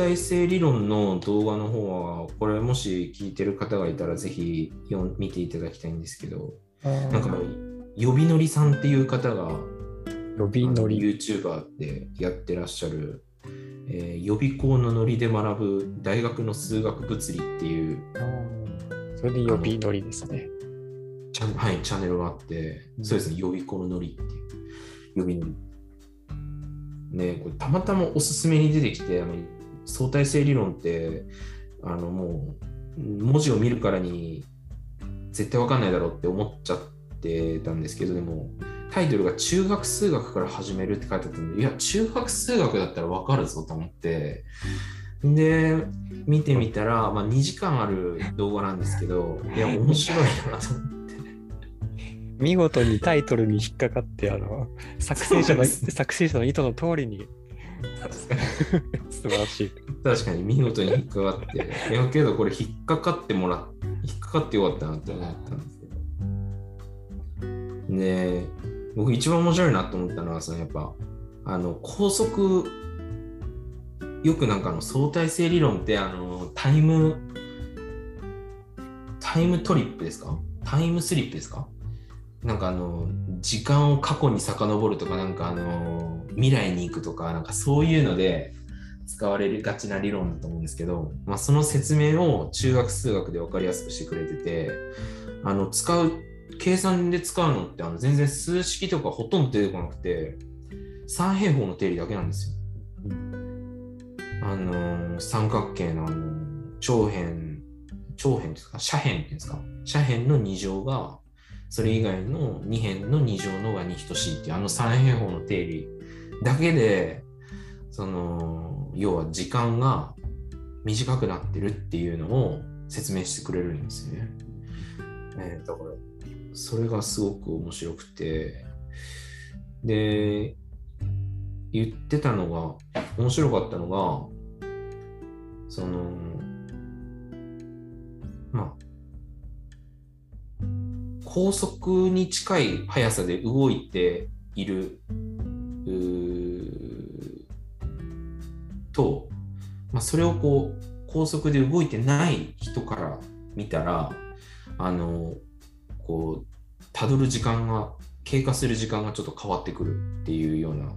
対性理論の動画の方は、これもし聞いてる方がいたら、ぜひ読ん見ていただきたいんですけど、なんか、呼びのりさんっていう方が、呼びのり。YouTuber でやってらっしゃる、えー予備校のノリで学ぶ大学の数学物理っていうそれで呼びのりですね。チャン,、はい、チャンネルがあって、うんそうですね、予備校のノリっていう、予備ノリ。ね、これたまたまおすすめに出てきて、あの相対性理論って、あのもう、文字を見るからに絶対わかんないだろうって思っちゃってたんですけど、でも、タイトルが中学数学から始めるって書いてあったんで、いや、中学数学だったらわかるぞと思って、で、見てみたら、まあ、2時間ある動画なんですけど、いや、面白いなと思って。見事にタイトルに引っかかって、あの、作成者の、作成者の意図の通りに、素晴らしい。確かに見事に引っかかって、いやけどこれ引っかかってもらっ引っかかってよかったなって思ったんですけど。で、僕一番面白いなと思ったのは、そのやっぱ、あの、高速、よくなんかの相対性理論って、あの、タイム、タイムトリップですかタイムスリップですか？なんかあの、時間を過去に遡るとか、なんかあの、未来に行くとか、なんかそういうので、使われがちな理論だと思うんですけど、まあ、その説明を中学数学で分かりやすくしてくれててあの使う計算で使うのってあの全然数式とかほとんど出てこなくて三平方の定理だけなんですよ。あの三角形のあの長辺長辺ですか？斜辺っていうんですか？斜辺の2乗がそれ以外の2辺の2乗のがに等しいっていうあの三平方の定理だけでその要は時間が短くなってるっていうのを説明してくれるんですよね。えーだからそれがすごく面白くてで言ってたのが面白かったのがそのまあ高速に近い速さで動いていると、まあ、それをこう高速で動いてない人から見たらあのこうたどる時間が経過する時間がちょっと変わってくるっていうような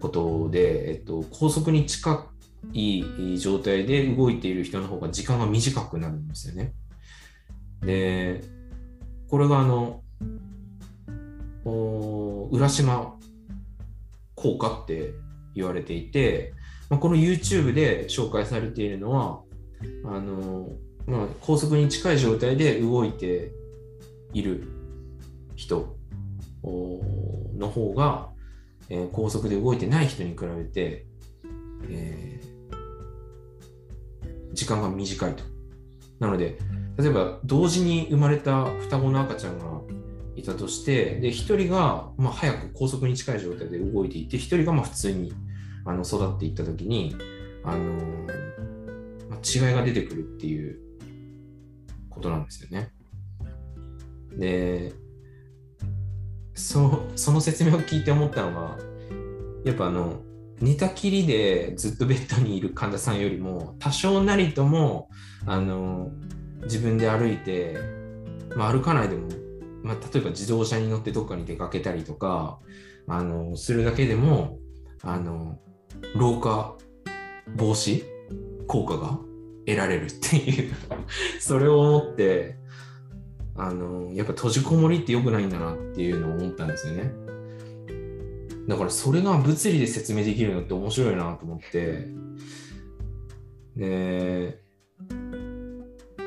ことで、えっと、高速に近い状態で動いている人の方が時間が短くなるんですよね。でこれがあのお浦島効果って言われていて、まあ、この YouTube で紹介されているのはあの、まあ、高速に近い状態で動いている人の方が、えー高速で動いてない人に比べて、えー時間が短いと。なので例えば同時に生まれた双子の赤ちゃんがいたとしてで1人が、まあ、早く高速に近い状態で動いていて1人がまあ普通にあの育っていった時に、あのま、違いが出てくるっていうことなんですよね。でそその説明を聞いて思ったのがやっぱあの寝たきりでずっとベッドにいる患者さんよりも多少なりともあの自分で歩いて、まあ、歩かないでも、まあ、例えば自動車に乗ってどっかに出かけたりとかあのするだけでもあの老化防止効果が得られるっていう それを思ってあのやっぱ閉じこもりって良くないんだなっていうのを思ったんですよね。だからそれが物理で説明できるのって面白いなと思ってで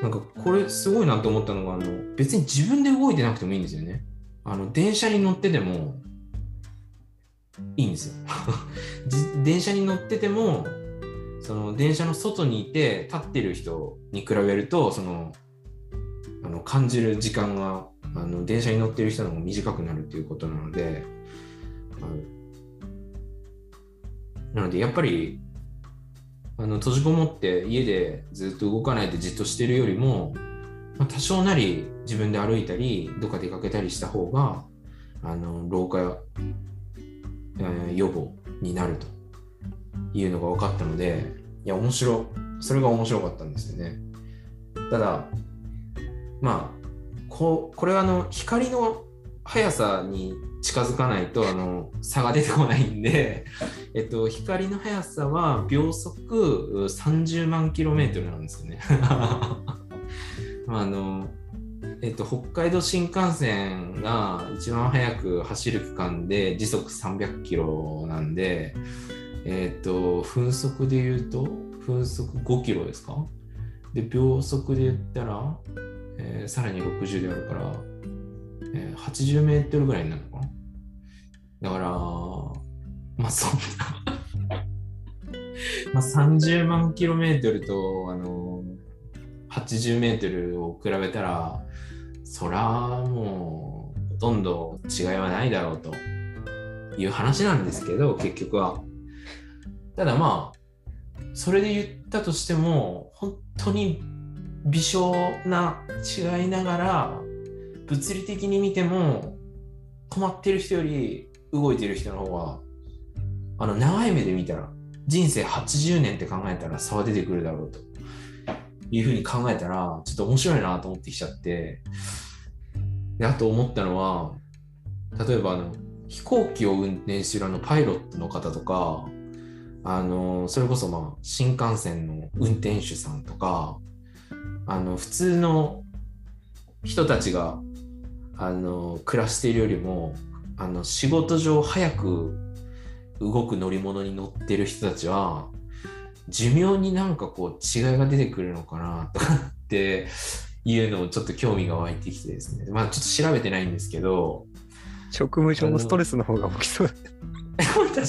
なんかこれすごいなと思ったのがあの別に自分で動いてなくてもいいんですよね。あの電車に乗っててもいいんですよ。電車に乗っててもその電車の外にいて立ってる人に比べるとそのあの感じる時間があの電車に乗ってる人の方が短くなるっていうことなのであのなのでやっぱりあの閉じこもって家でずっと動かないでじっとしてるよりも、まあ、多少なり自分で歩いたりどっか出かけたりした方があの老化、えー予防になるというのが分かったのでいや、面白。それが面白かったんですよね。ただ、まあ、ここれはあの光の速さに近づかないとあの差が出てこないんで、えっと、光の速さは秒速30万キロメートルなんですよね。まああのえっと、北海道新幹線が一番速く走る区間で時速300キロなんで、えっと、分速で言うと、分速5キロですか？で、秒速で言ったら、えーさらに60であるから、えー80メートルぐらいになるのかな？だから、まあそんな、まあ30万キロメートルと、あの、80メートルを比べたら、そらもうほとんど違いはないだろうという話なんですけど、結局は。ただまあ、それで言ったとしても、本当に微小な違いながら、物理的に見ても、止まってる人より動いてる人の方が、あの、長い目で見たら、人生80年って考えたら差は出てくるだろうというふうに考えたら、ちょっと面白いなと思ってきちゃって、で、あと思ったのは、例えばあの、飛行機を運転してるあのパイロットの方とか、あの、それこそまあ、新幹線の運転手さんとか、あの、普通の人たちが、あの、暮らしているよりも、あの、仕事上早く動く乗り物に乗ってる人たちは、寿命になんかこう違いが出てくるのかなとかっていうのをちょっと興味が湧いてきてですね。まあちょっと調べてないんですけど、職務上のストレスの方が起きそう。確かに。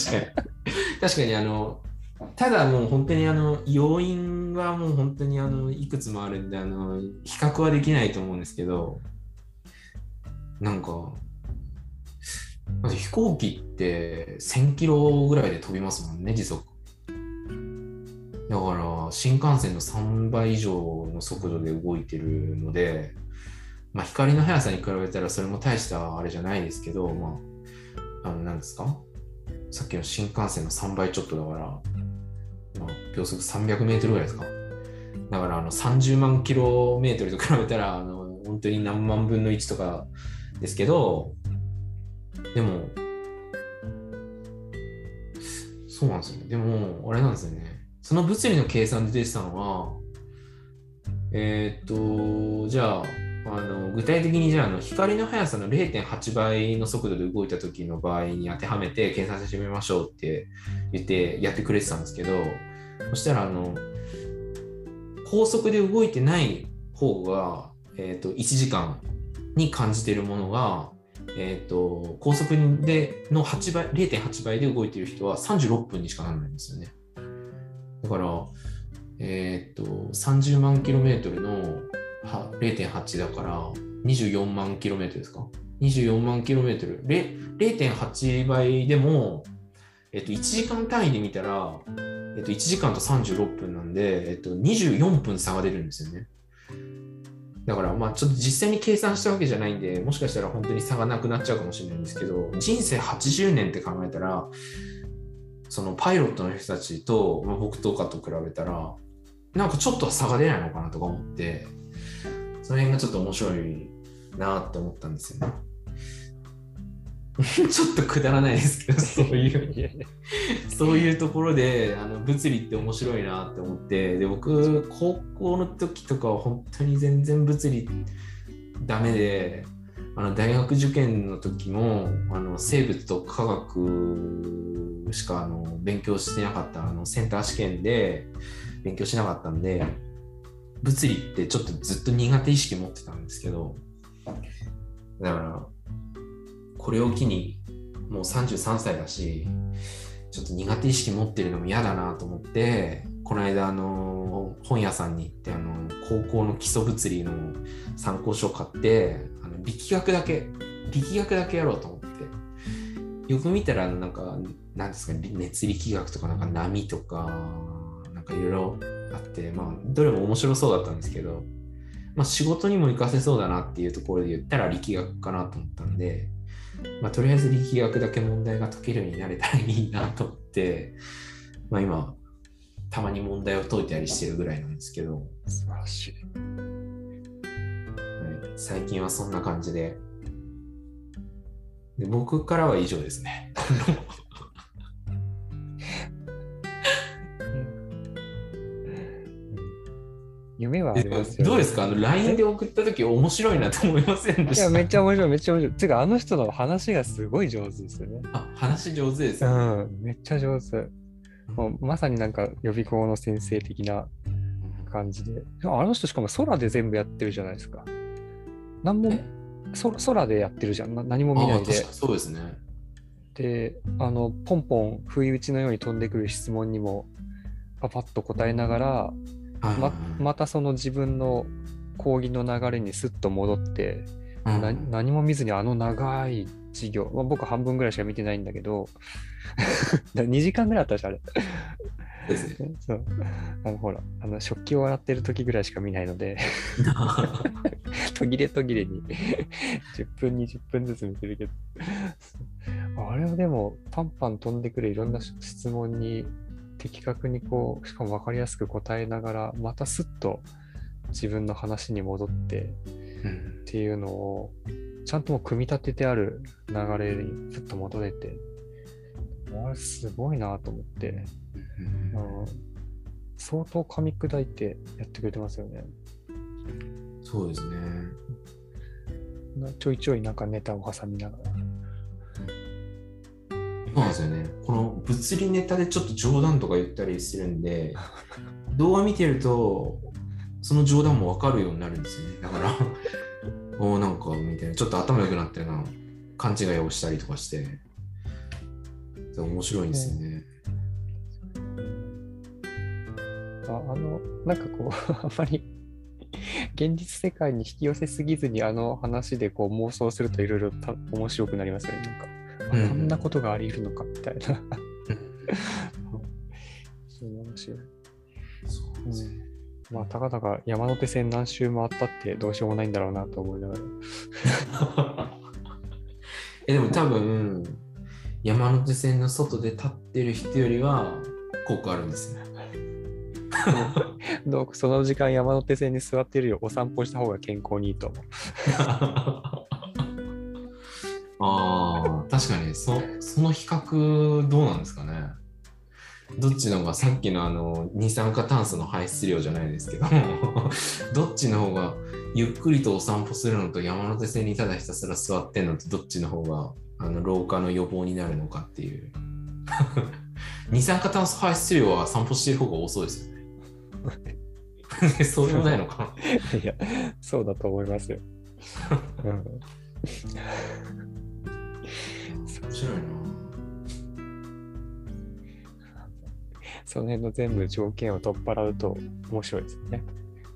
確かにあの、ただもう本当にあの、要因はもう本当にあの、いくつもあるんで、あの、比較はできないと思うんですけど、なんか、飛行機って1000キロぐらいで飛びますもんね、時速。だから、新幹線の3倍以上の速度で動いてるので、まあ、光の速さに比べたらそれも大したあれじゃないですけど、まあ、あの、なんですか？さっきの新幹線の3倍ちょっとだから、まあ、秒速300メートルぐらいですか？だから、あの、30万キロメートルと比べたら、あの、本当に何万分の1とかですけど、でも、そうなんですよね。でも、あれなんですよね。その物理の計算で出てたのは、えーっと、じゃあ、あの具体的にじゃあの光の速さの0.8倍の速度で動いた時の場合に当てはめて計算してみましょうって言ってやってくれてたんですけどそしたらあの高速で動いてない方が、えー、と1時間に感じているものが、えー、と高速での8倍0.8倍で動いてる人は36分にしかならないんですよね。だから、えー、と30万キロメートルの0.8だから24万キロメートルですか ?24 万キロメートル。0.8倍でも、えっと、1時間単位で見たら、えっと、1時間と36分なんで、えっと、24分差が出るんですよね。だから、まあ、ちょっと実際に計算したわけじゃないんで、もしかしたら本当に差がなくなっちゃうかもしれないんですけど、人生80年って考えたら、そのパイロットの人たちと、まあ、僕とかと比べたら、なんかちょっと差が出ないのかなとか思って、その辺がちょっと面白いなって思ったんですよね。ちょっとくだらないですけど、そういう、そういうところであの物理って面白いなって思って、で僕、高校の時とかは本当に全然物理ダメで、あの大学受験の時もあの生物と科学しかあの勉強してなかったあのセンター試験で勉強しなかったんで物理ってちょっとずっと苦手意識持ってたんですけどだからこれを機にもう33歳だしちょっと苦手意識持ってるのも嫌だなと思ってこの間あの本屋さんに行ってあの高校の基礎物理の参考書を買ってあの力学だけ力学だけやろうと思って。よく見たらなんかなんですかね熱力学とかなんか波とかなんかいろいろあってまあどれも面白そうだったんですけどまあ仕事にも活かせそうだなっていうところで言ったら力学かなと思ったんでまあとりあえず力学だけ問題が解けるようになれたらいいなと思ってまあ今たまに問題を解いたりしてるぐらいなんですけど、はい、素晴らしい。最近はそんな感じでで僕からは以上ですね。夢はありますよ、どうですか？あの ?LINE で送った時面白いなと思いませんでした？いや、めっちゃ面白い、めっちゃ面白い。てか、あの人の話がすごい上手ですよね。あ、話上手ですね。ん、めっちゃ上手。もうまさになんか予備校の先生的な感じで。あの人しかも空で全部やってるじゃないですか。なんも空でやってるじゃん。な何も見ないでそうですね。で、あの、ポンポン不意打ちのように飛んでくる質問にもパパッと答えながら、ままたその自分の講義の流れにスッと戻って、何も見ずにあの長い授業、まあ、僕半分ぐらいしか見てないんだけど。2時間ぐらいあったでしょあれ。そう。あのほらあの食器を洗ってる時ぐらいしか見ないので。途切れ途切れに。10分20分ずつ見てるけど。あれはでもパンパン飛んでくるいろんな質問に的確にこうしかも分かりやすく答えながらまたスッと自分の話に戻ってうん。っていうのをちゃんともう組み立ててある流れにずっと戻れてあれすごいなと思って、うんうん、相当噛み砕いてやってくれてますよねそうですね。なちょいちょいなんかネタを挟みながらそうなんですよね。この物理ネタでちょっと冗談とか言ったりするんで、動画見てると、その冗談もわかるようになるんですよね。だから、おおなんかみたいな、ちょっと頭良くなったような勘違いをしたりとかして、面白いんですよね。ああのなんかこう あんまり現実世界に引き寄せすぎずにあの話でこう妄想するといろいろた面白くなりますよね。なんか、あうん。こんなことがあり得るのかみたいな。うん。そう面白い。そうですよね。まあ、たかだか山手線何周回ったってどうしようもないんだろうなと思いながら。えでも多分、山手線の外で立ってる人よりは効果あるんですよ。どうその時間山手線に座ってるよお散歩した方が健康にいいと思う。ああ、確かにそその比較どうなんですかね。どっちの方がさっきのあの二酸化炭素の排出量じゃないですけど どっちの方がゆっくりとお散歩するのと山手線にただひたすら座ってんのとどっちの方があの老化の予防になるのかっていう。二酸化炭素排出量は散歩してる方が遅いですよね。そうでもないのかいや、そうだと思いますよ。うん、な面白いなその辺の全部条件を取っ払うと面白いですね。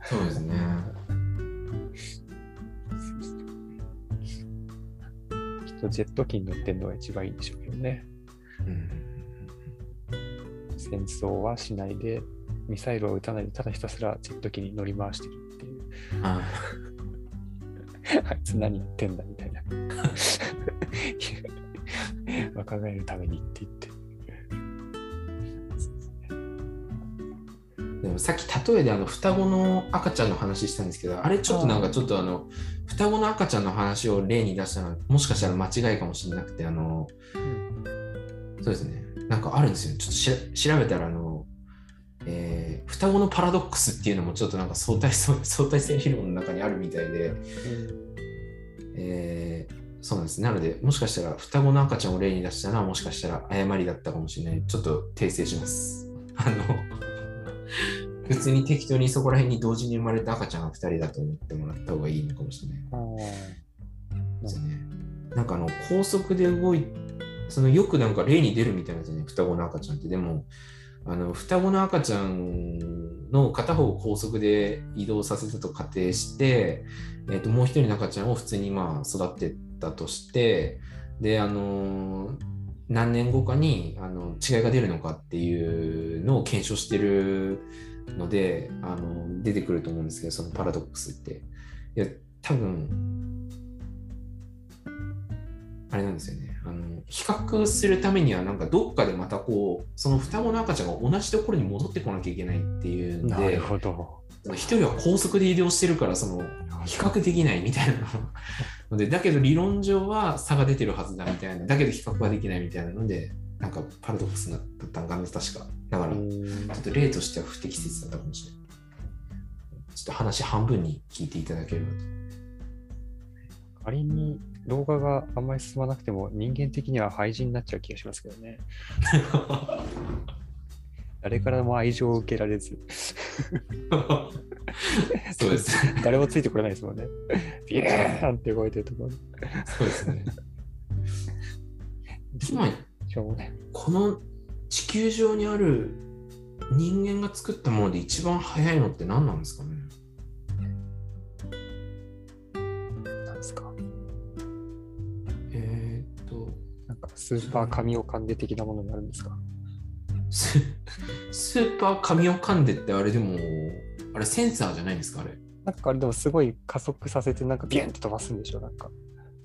そうですねきっとジェット機に乗ってるのが一番いいんでしょうけどね。うん戦争はしないで、ミサイルを撃たないで、ただひたすらジェット機に乗り回してるっていう。ああいつ何言ってんだみたいな。若返るためにって言って。さっき例えであの双子の赤ちゃんの話したんですけどあれちょっとなんかちょっとあの双子の赤ちゃんの話を例に出したのはもしかしたら間違いかもしれなくてあのそうですね。なんかあるんですよ。ちょっとし調べたらあの、えー双子のパラドックスっていうのもちょっとなんか相対相 相対性理論の中にあるみたいで、えーそうなんです。なのでもしかしたら双子の赤ちゃんを例に出したのはもしかしたら誤りだったかもしれない。ちょっと訂正します。あの普通に適当にそこら辺に同時に生まれた赤ちゃんが2人だと思ってもらった方がいいのかもしれないですね。なんかあの高速で動いそのよくなんか例に出るみたいなんですよね、双子の赤ちゃんって。でも、あの双子の赤ちゃんの片方を高速で移動させたと仮定して、えー、ともう一人の赤ちゃんを普通にまあ育ってったとして、で、あの何年後かにあの違いが出るのかっていうのを検証してるのであの出てくると思うんですけどそのパラドックスって。いや多分あれなんですよね。あの比較するためにはなんかどっかでまたこうその双子の赤ちゃんが同じところに戻ってこなきゃいけないっていうんでなるほど。一人は高速で移動してるからその比較できないみたいなの でだけど理論上は差が出てるはずだみたいな。だけど比較はできないみたいなのでなんかパラドックスだったんかな確か。だからちょっと例としては不適切だったかもしれない。ちょっと話半分に聞いていただければと。仮に動画があんまり進まなくても人間的には廃人になっちゃう気がしますけどね。誰からも愛情を受けられず、そうです。誰もついてこれないですもんね。ビーンって動いてるところ。そうですね。つまりしょう。この地球上にある人間が作ったもので一番早いのって何なんですかね？なんですか？えー、っと。なんかスーパー神を噛んで的なものになるんですか？ススーパー神を噛んでってあれでもあれセンサーじゃないんですかあれ。なんかあれでもすごい加速させてなんかビュンって飛ばすんでしょ？なんか。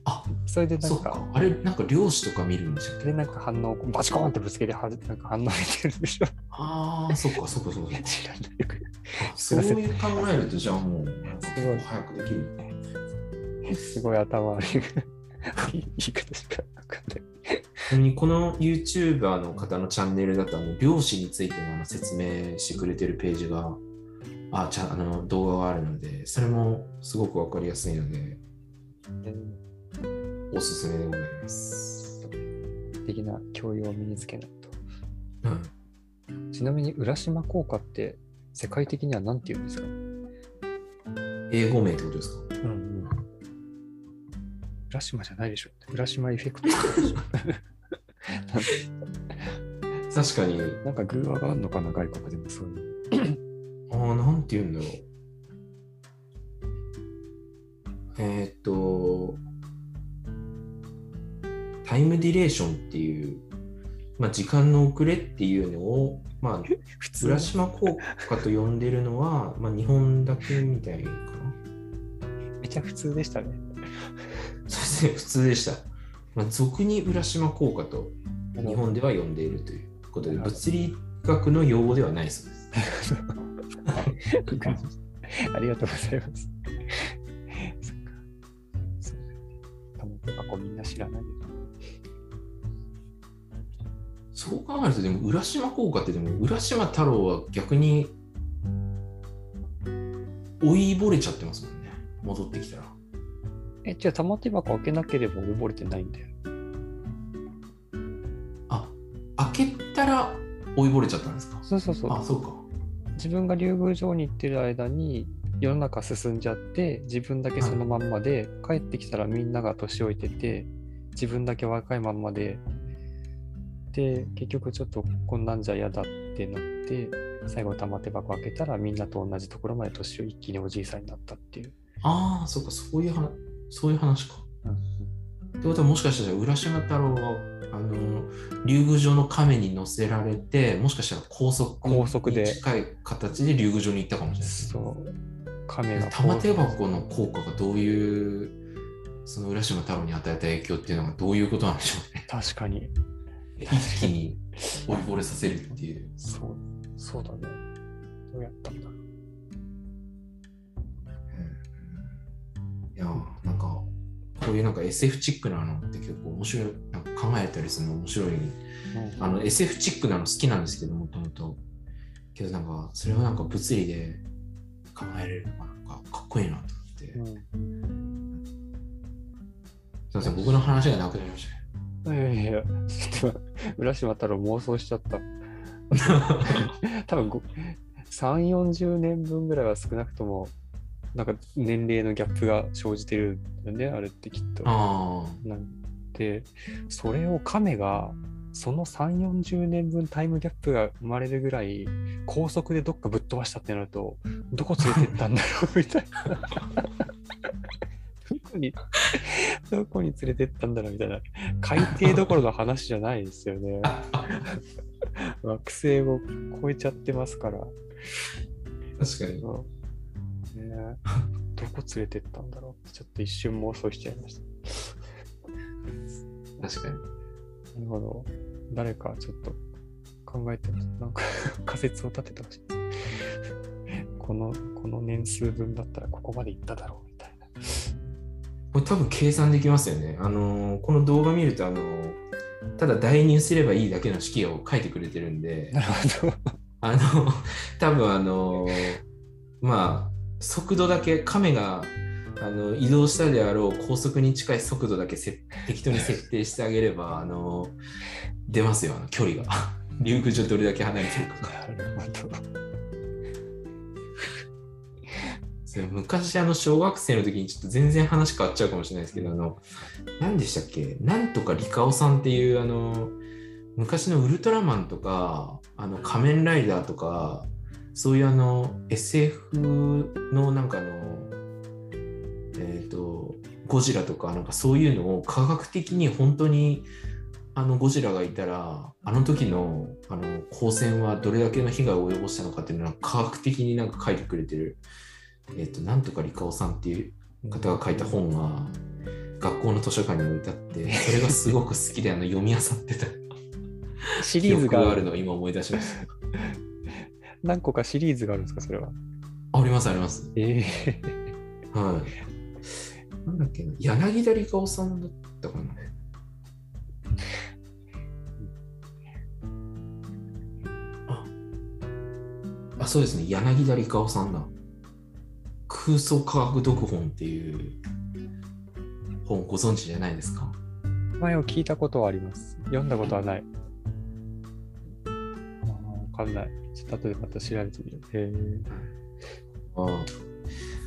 あそれでなんかそうか、あれなんか漁師とか見るんでしたっけでなんか反応をバチコーンってぶつけてはなんか反応してるんでしょ。ああそっかそっかそっか。知らないあそういう考えるとじゃあもうすごい。早くできる。すごい頭悪い。言い方しかわかんない。ちなみにこの YouTuber の方のチャンネルだとあの漁師についての説明してくれてるページがあちゃあの動画があるのでそれもすごくわかりやすいのでおすすめでございます。的な教養を身につけないうん、と。ちなみに浦島効果って世界的には何て言うんですか？英語名ってことですか？うんうん。浦島じゃないでしょ。浦島エフェクト 確かに、なんか偶話があるのかな、外国でもそういう。ああ、なんて言うんだろう。えーっと、タイムディレーションっていう、まあ、時間の遅れっていうのを、まあ、浦島効果と呼んでるのは、まあ、日本だけみたいかな。めちゃ普通でしたね。そうですね、普通でした。まあ、俗に浦島効果と日本では呼んでいるということで、物理学の用語ではないそうです。ありがとうございます。そっか。そう玉手箱みんな知らないよ。そう考えると、でも浦島効果って、でも浦島太郎は逆に追いぼれちゃってますもんね、戻ってきたら。え、じゃあ玉手箱開けなければ溺れてないんだよ。あ、開けたら追いぼれちゃったんですか？そうそうそう。あ、そうか。自分が竜宮城に行ってる間に世の中進んじゃって自分だけそのまんまで、帰ってきたらみんなが年老いてて自分だけ若いまんまでで結局ちょっとこんなんじゃ嫌だってなって最後玉手箱開けたらみんなと同じところまで年を一気におじいさんになったっていう。ああ、そうか、そういう話、そういう話か。ってことはもしかしたら浦島太郎はあの竜宮城の亀に乗せられてもしかしたら高速高速でに近い形で竜宮城に行ったかもしれないですそう。亀が玉手箱の効果がどういうその浦島太郎に与えた影響っていうのがどういうことなんでしょうね確かに。一気に 追いぼれさせるっていうそう。そうだね。どうやったんだろう。いやなんかこういうなんか SF チックなのって結構面白いなんか考えたりするの面白いあの SF チックなの好きなんですけどもともとけどなんかそれをなんか物理で考えられるのがなんかかっこいいなと思って、うんすいません僕の話がなくなりましたねいやいやいや、ちょっと、浦島太郎妄想しちゃった。多分ご3、40年分ぐらいは少なくとも、なんか年齢のギャップが生じてるんだよね、あれってきっと。あなんで、それを亀が、その3、40年分タイムギャップが生まれるぐらい、高速でどっかぶっ飛ばしたってなると、どこ連れてったんだろうみたいな。どこに、どこに連れてったんだろうみたいな。海底どころの話じゃないですよね。惑星を超えちゃってますから。あ確かにうんね、どこ連れてったんだろうってちょっと一瞬妄想しちゃいました。確かになるほど。誰かちょっと考えて、なんか仮説を立ててほしい。この、この年数分だったらここまでいっただろう。これ多分計算できますよね。あのーこの動画見ると、あのーただ代入すればいいだけの式を書いてくれてるんで、なるほど。あの、多分あの、まあ、速度だけ、亀があの移動したであろう高速に近い速度だけせ適当に設定してあげれば、あの、出ますよ、あの距離が。竜宮城どれだけ離れてるかが。なるほど。昔、あの、小学生の時にちょっと全然話変わっちゃうかもしれないですけど、あの、何でしたっけ？なんとかリカオさんっていう、あの、昔のウルトラマンとか、あの仮面ライダーとか、そういうあの SF のなんかあの、えっ、と、ゴジラとか、なんかそういうのを科学的に本当にあのゴジラがいたら、あの時のあの光線はどれだけの被害を及ぼしたのかっていうのは科学的になんか書いてくれてる、えっ、と、なんとかリカオさんっていう方が書いた本が学校の図書館に置いてあって、それがすごく好きであの読み漁ってた。シリーズがあるのを今思い出しました。何個かシリーズがあるんですか、それは。ありますあります。ええはい。なんだっけな、柳田理香さんだったかな。あ、あそうですね、柳田理香さんだ。空想科学読本っていう本ご存知じゃないですか？前を聞いたことはあります。読んだことはない。あわかんない。ちょっと後でまた調べてみる。へあ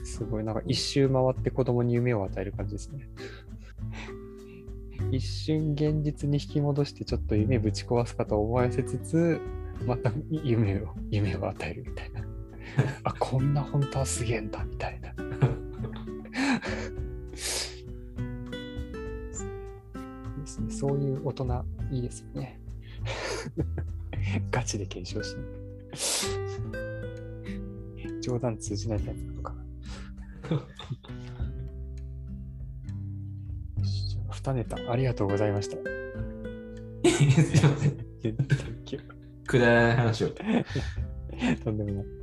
すごい。なんか一周回って子供に夢を与える感じですね。一瞬現実に引き戻してちょっと夢ぶち壊すかと思わせつつ、また夢を、夢を与えるみたいな。あ、こんな本当はすげえんだみたいな。ですね、そういう大人いいですよね。ガチで検証しない。冗談通じないタイプなのかな。2ネタありがとうございました。すいません。くだらない話を。とんでもない。